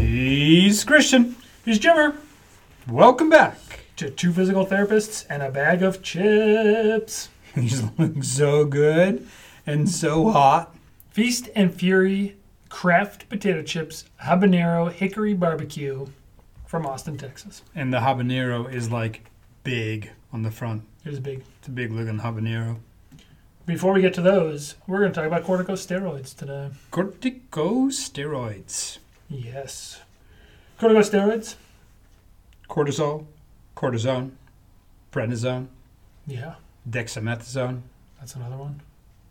He's Christian. He's Jimmer. Welcome back. To two physical therapists and a bag of chips. He's looking so good and so hot. Feast and Fury Kraft Potato Chips Habanero Hickory Barbecue from Austin, Texas. And the habanero is like big on the front. It is big. It's a big looking habanero. Before we get to those, we're going to talk about corticosteroids today. Corticosteroids. Yes. Corticosteroids? Cortisol, cortisone, prednisone, Yeah, dexamethasone. that's another one.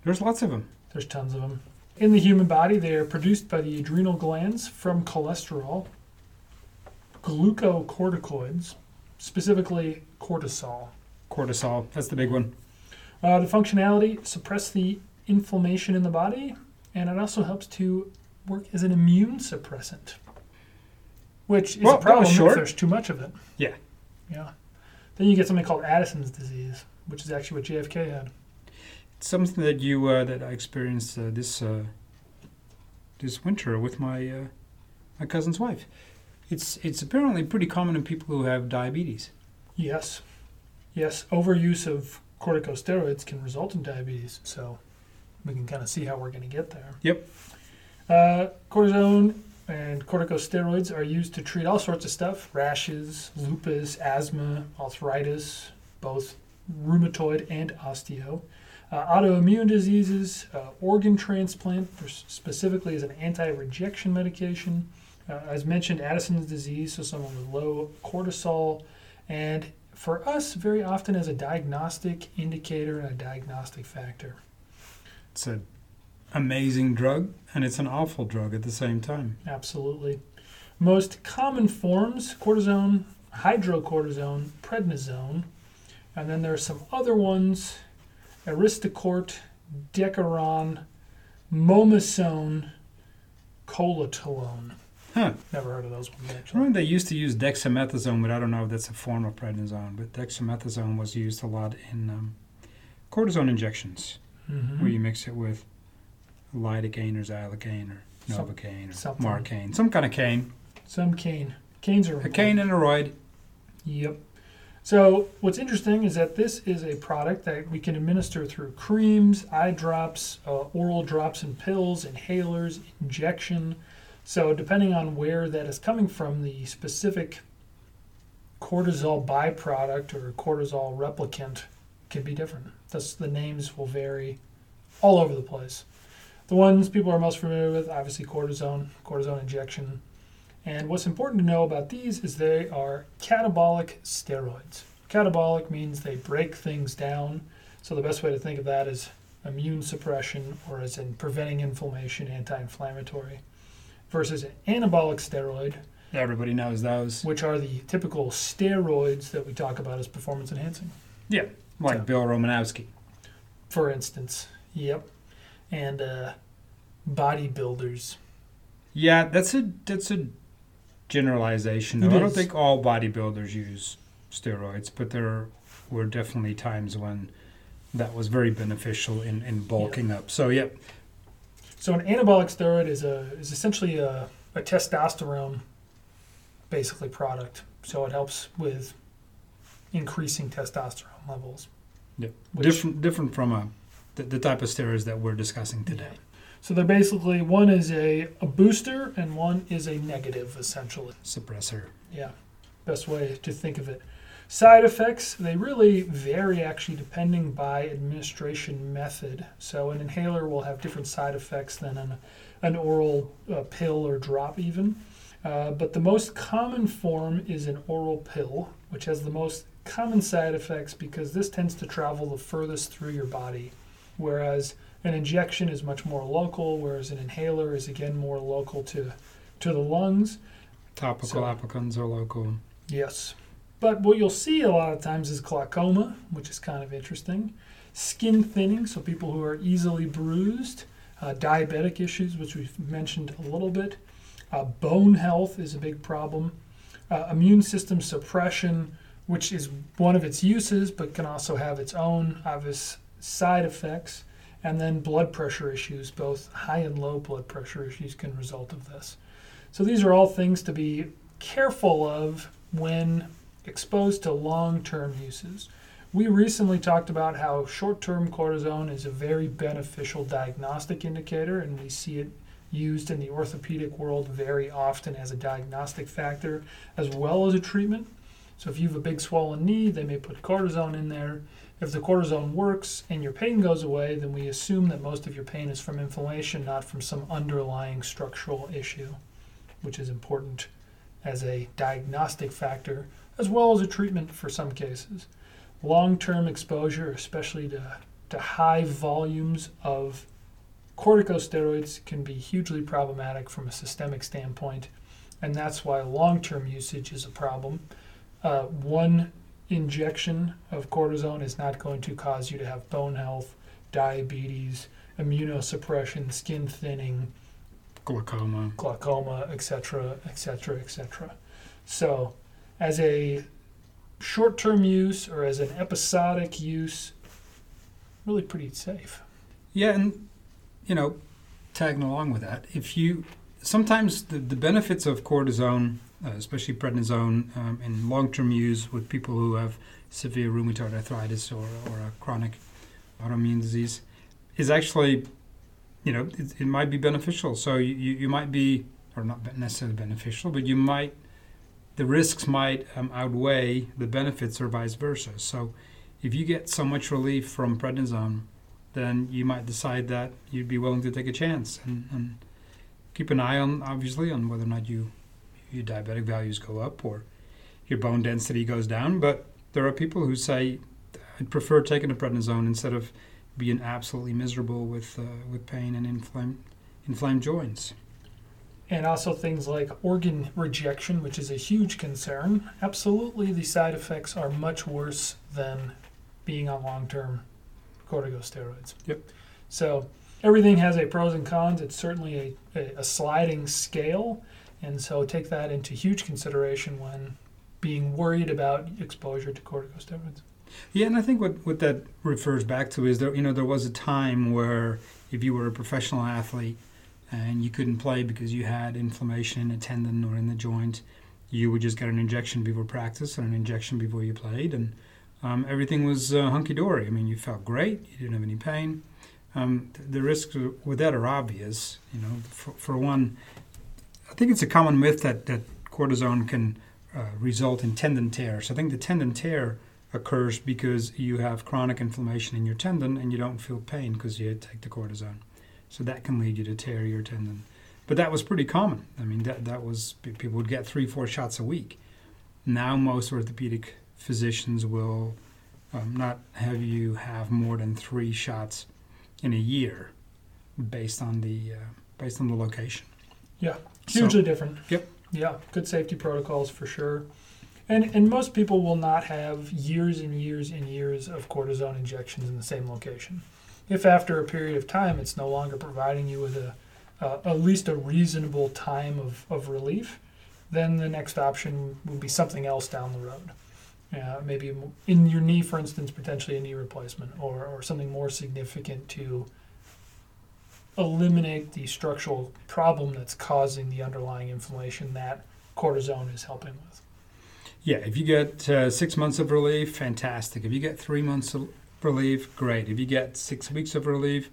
There's lots of them. There's tons of them. In the human body, they are produced by the adrenal glands from cholesterol, glucocorticoids, specifically cortisol. Cortisol, that's the big one. Uh, the functionality suppress the inflammation in the body, and it also helps to work as an immune suppressant, which is Well, a problem if there's too much of it. Yeah. Yeah. Then you get something called Addison's disease, which is actually what JFK had. It's something that you uh, that I experienced uh, this uh, this winter with my uh, my cousin's wife. It's it's apparently pretty common in people who have diabetes. Yes. Yes, overuse of corticosteroids can result in diabetes, so we can kind of see how we're going to get there. Yep. Uh, cortisone and corticosteroids are used to treat all sorts of stuff rashes, lupus, asthma, arthritis, both rheumatoid and osteo. Uh, autoimmune diseases, uh, organ transplant, specifically as an anti rejection medication. Uh, as mentioned, Addison's disease, so someone with low cortisol. And for us, very often as a diagnostic indicator and a diagnostic factor. It's an amazing drug and it's an awful drug at the same time. Absolutely. Most common forms cortisone, hydrocortisone, prednisone, and then there are some other ones Aristocort, Decadron, Momisone, Colatolone. Huh. Never heard of those ones I actually. remember they used to use dexamethasone, but I don't know if that's a form of prednisone. But dexamethasone was used a lot in um, cortisone injections, Mhm. where you mix it with lidocaine or xylocaine or novocaine or something. marcaine, some kind of cane, Some cane. Canes are a cane and a roid. Yep. So what's interesting is that this is a product that we can administer through creams, eye drops, uh, oral drops and pills, inhalers, injection. So depending on where that is coming from, the specific cortisol byproduct or cortisol replicant can be different. Thus, the names will vary all over the place. The ones people are most familiar with, obviously cortisone, cortisone injection, and what's important to know about these is they are catabolic steroids. Catabolic means they break things down. So the best way to think of that is immune suppression or as in preventing inflammation, anti-inflammatory. Versus an anabolic steroid, Everybody knows those, which are the typical steroids that we talk about as performance enhancing. Yeah, like Yeah. Bill Romanowski. For instance, yep. And uh, bodybuilders. Yeah, that's a that's a generalization. I don't think all bodybuilders use steroids, but there were definitely times when that was very beneficial in, in bulking up. So yeah, So an anabolic steroid is a is essentially a, a testosterone basically product. So it helps with increasing testosterone levels. Which- different different from a the, the type of steroids that we're discussing today. So they're basically one is a, a booster and one is a negative essentially. Suppressor. Yeah. Best way to think of it. Side effects, they really vary actually depending by administration method. So an inhaler will have different side effects than an, an oral uh, pill or drop, even. Uh, but the most common form is an oral pill, which has the most common side effects because this tends to travel the furthest through your body. Whereas an injection is much more local, whereas an inhaler is again more local to, to the lungs. Topical So- applicants are local. Yes. But what you'll see a lot of times is glaucoma, which is kind of interesting. Skin thinning, so people who are easily bruised. Uh, diabetic issues, which we've mentioned a little bit. Uh, bone health is a big problem. Uh, immune system suppression, which is one of its uses, but can also have its own obvious side effects. And then blood pressure issues, both high and low blood pressure issues can result of this. So these are all things to be careful of when exposed to long term uses. We recently talked about how short term cortisone is a very beneficial diagnostic indicator, and we see it used in the orthopedic world very often as a diagnostic factor as well as a treatment. So, if you have a big swollen knee, they may put cortisone in there. If the cortisone works and your pain goes away, then we assume that most of your pain is from inflammation, not from some underlying structural issue, which is important as a diagnostic factor as well as a treatment for some cases. Long term exposure, especially to, to high volumes of corticosteroids, can be hugely problematic from a systemic standpoint, and that's why long term usage is a problem. Uh, one injection of cortisone is not going to cause you to have bone health, diabetes, immunosuppression, skin thinning, glaucoma, glaucoma, etc., etc., etc. So, as a short-term use or as an episodic use, really pretty safe. Yeah, and you know, tagging along with that, if you sometimes the, the benefits of cortisone, uh, especially prednisone, um, in long-term use with people who have severe rheumatoid arthritis or, or a chronic autoimmune disease, is actually, you know, it, it might be beneficial. So you, you might be, or not necessarily beneficial, but you might the risks might um, outweigh the benefits or vice versa. So if you get so much relief from prednisone, then you might decide that you'd be willing to take a chance and, and keep an eye on obviously on whether or not you your diabetic values go up or your bone density goes down. But there are people who say I'd prefer taking a prednisone instead of being absolutely miserable with uh, with pain and inflamed inflamed joints and also things like organ rejection, which is a huge concern. Absolutely, the side effects are much worse than being on long term corticosteroids. Yep. So, everything has a pros and cons. It's certainly a, a, a sliding scale, and so take that into huge consideration when being worried about exposure to corticosteroids. Yeah, and I think what, what that refers back to is that you know there was a time where if you were a professional athlete and you couldn't play because you had inflammation in a tendon or in the joint, you would just get an injection before practice and an injection before you played, and um, everything was uh, hunky dory. I mean, you felt great, you didn't have any pain. Um, the risks with that are obvious. You know, for, for, one, I think it's a common myth that, that cortisone can uh, result in tendon tears. I think the tendon tear occurs because you have chronic inflammation in your tendon and you don't feel pain because you take the cortisone. So that can lead you to tear your tendon. But that was pretty common. I mean, that, that was, people would get three, four shots a week. Now, most orthopedic physicians will um, not have you have more than three shots in a year based on the, uh, based on the location. Yeah, hugely so, different. Yep. Yeah, good safety protocols for sure. And, and most people will not have years and years and years of cortisone injections in the same location if after a period of time it's no longer providing you with a uh, at least a reasonable time of, of relief, then the next option would be something else down the road. Uh, maybe in your knee, for instance, potentially a knee replacement or, or something more significant to eliminate the structural problem that's causing the underlying inflammation that cortisone is helping with. Yeah, if you get uh, six months of relief, fantastic. If you get three months of relief, great. If you get six weeks of relief,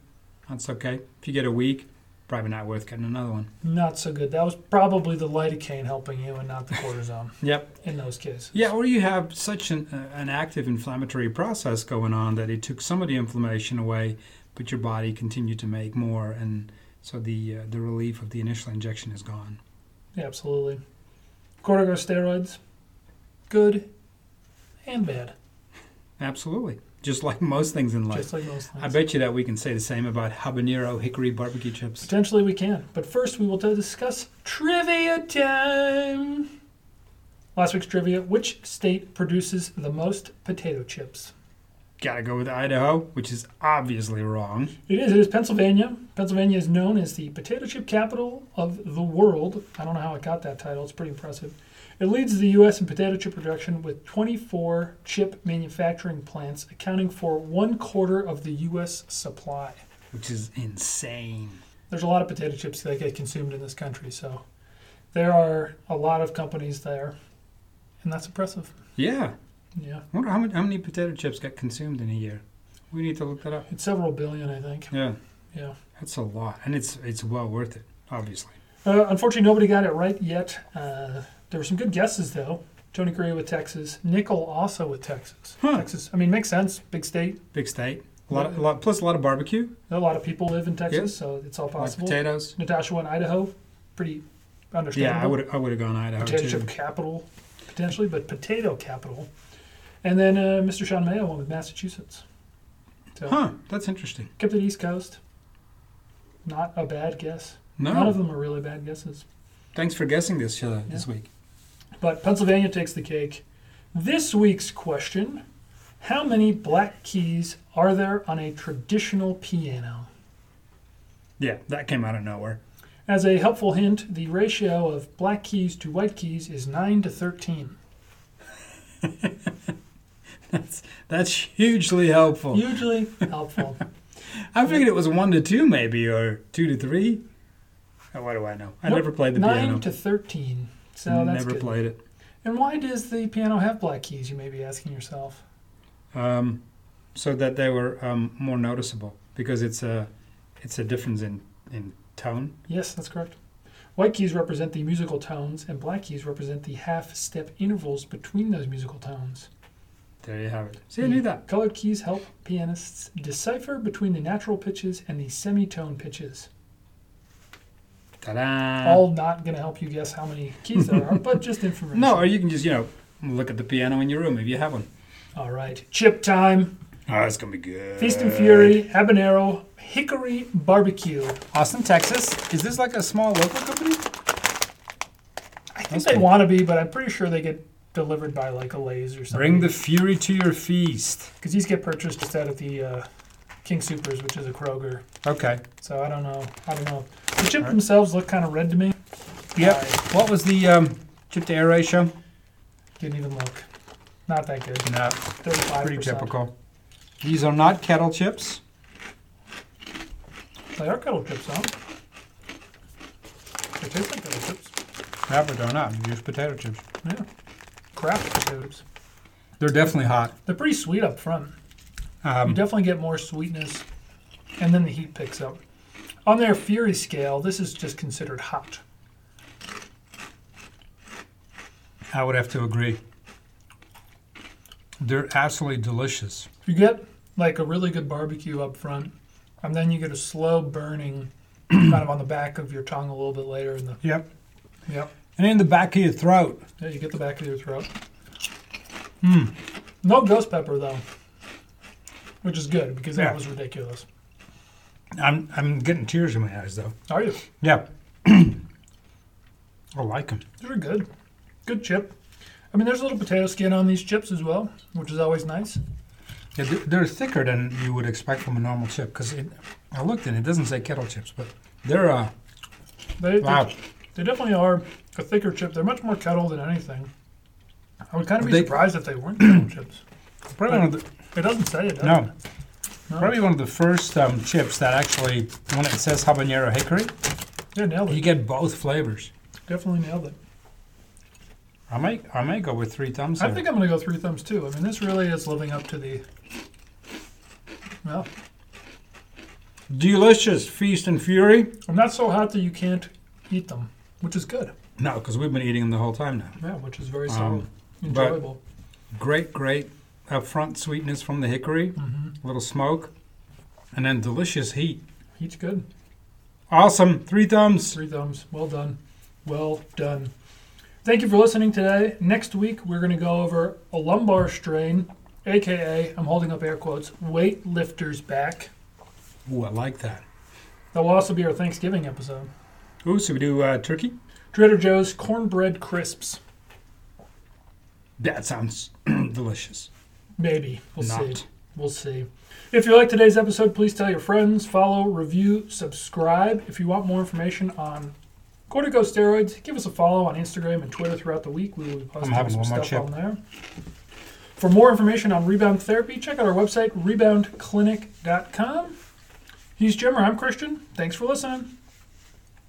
that's okay. If you get a week, probably not worth getting another one. Not so good. That was probably the lidocaine helping you and not the cortisone. yep. In those cases. Yeah, or you have such an, uh, an active inflammatory process going on that it took some of the inflammation away, but your body continued to make more, and so the uh, the relief of the initial injection is gone. Yeah, absolutely. Corticosteroids, good and bad. Absolutely just like most things in life. Just like most things. I bet you that we can say the same about habanero hickory barbecue chips. Potentially we can. But first we will discuss trivia time. Last week's trivia which state produces the most potato chips? Gotta go with Idaho, which is obviously wrong. It is. It is Pennsylvania. Pennsylvania is known as the potato chip capital of the world. I don't know how it got that title. It's pretty impressive. It leads the U.S. in potato chip production with 24 chip manufacturing plants, accounting for one quarter of the U.S. supply. Which is insane. There's a lot of potato chips that get consumed in this country, so there are a lot of companies there, and that's impressive. Yeah. Yeah, I wonder how many, how many potato chips get consumed in a year. We need to look that up. it's several billion, I think. Yeah, Yeah. that's a lot, and it's it's well worth it. Obviously. Uh, unfortunately, nobody got it right yet. Uh, there were some good guesses though. Tony Gray with Texas, Nickel also with Texas. Huh. Texas, I mean, makes sense. Big state. Big state. A lot, a lot, plus a lot of barbecue, A lot of people live in Texas, so it's all like possible. potatoes. Natasha went Idaho, pretty understandable. Yeah, I would I would have gone Idaho potato too. capital potentially, but potato capital. And then uh, Mr. Sean Mayo went with Massachusetts. So Huh? That's interesting. kept it East Coast. Not a bad guess. No, None of them are really bad guesses. thanks for guessing this uh, this week. But Pennsylvania takes the cake. This week's question How many black keys are there on a traditional piano? Yeah, that came out of nowhere. As a helpful hint, the ratio of black keys to white keys is 9 to 13. That's that's hugely helpful. Hugely helpful. I figured it was one to two, maybe, or two to three. Oh, what do I know? I Nope, never played the 9 piano. to 13. So that's never good. played it. And why does the piano have black keys, you may be asking yourself? Um, so that they were um, more noticeable because it's a it's a difference in in tone. Yes, that's correct. White keys represent the musical tones, and black keys represent the half step intervals between those musical tones. There you have it. See, I knew that. Colored keys help pianists decipher between the natural pitches and the semitone pitches. Ta-da! All not going to help you guess how many keys there are, but just information. no, or you can just you know look at the piano in your room if you have one. All right. Chip time. Oh, it's gonna be good. Feast and Fury, Habanero, Hickory Barbecue. Austin, Texas. Is this like a small local company? I think they want to be, but I'm pretty sure they get delivered by like a Lay's or something. Bring the fury to your feast. because these get purchased just out at the uh, King Soopers, which is a Kroger. Okay. So I don't know. I don't know. The chips Alright. themselves look kind of red to me. Yep. I What was the um, chip to air ratio? didn't even look. Not that good. No, Thirty-five pretty typical. These are not kettle chips. They are kettle chips, though. They taste like kettle chips. Yeah, but they're not. They're just potato chips. Yeah. Craft potatoes. They're definitely hot. They're pretty sweet up front. You Um, definitely get more sweetness, and then the heat picks up. On their Fury scale, this is just considered hot. I would have to agree. They're absolutely delicious. You get like a really good barbecue up front, and then you get a slow burning kind of on the back of your tongue a little bit later in the Yep. yep. And in the back of your throat. Yeah, you get the back of your throat. Hmm. No ghost pepper though. Which is good because that Yeah. was ridiculous. I'm I'm getting tears in my eyes though. Are you? Yeah. I like them. They're good. Good chip. I mean, there's a little potato skin on these chips as well, which is always nice. Yeah, they're, they're thicker than you would expect from a normal chip because I looked and it doesn't say kettle chips, but they're uh They, wow. they, they definitely are a thicker chip. They're much more kettle than anything. I would kind of be They- surprised if they weren't kettle chips. Probably one of the It doesn't say it. Does no, It? No. probably one of the first um, chips that actually when it says habanero hickory, Yeah, nailed you it. get both flavors. Definitely nailed it. I may I may go with three thumbs. I there. think I'm going to go three thumbs too. I mean, this really is living up to the. Well, delicious feast and fury. I'm not so hot that you can't eat them, which is good. No, because we've been eating them the whole time now. Yeah, which is very Um, solid, but- enjoyable. Great, great upfront sweetness from the hickory, hmm a little smoke, and then delicious heat. Heat's good. Awesome, three thumbs. Three thumbs. Well done. Well done. Thank you for listening today. Next week, we're going to go over a lumbar strain, aka, I'm holding up air quotes, weightlifter's back. Ooh, I like that. That will also be our Thanksgiving episode. Ooh, so we do uh, turkey. Trader Joe's cornbread crisps. That sounds delicious. Maybe. We'll see. We'll see. If you like today's episode, please tell your friends, follow, review, subscribe. If you want more information on corticosteroids, give us a follow on Instagram and Twitter throughout the week. We will be posting some stuff chip. on there. For more information on rebound therapy, check out our website, reboundclinic.com. He's Jimmer. I'm Christian. Thanks for listening.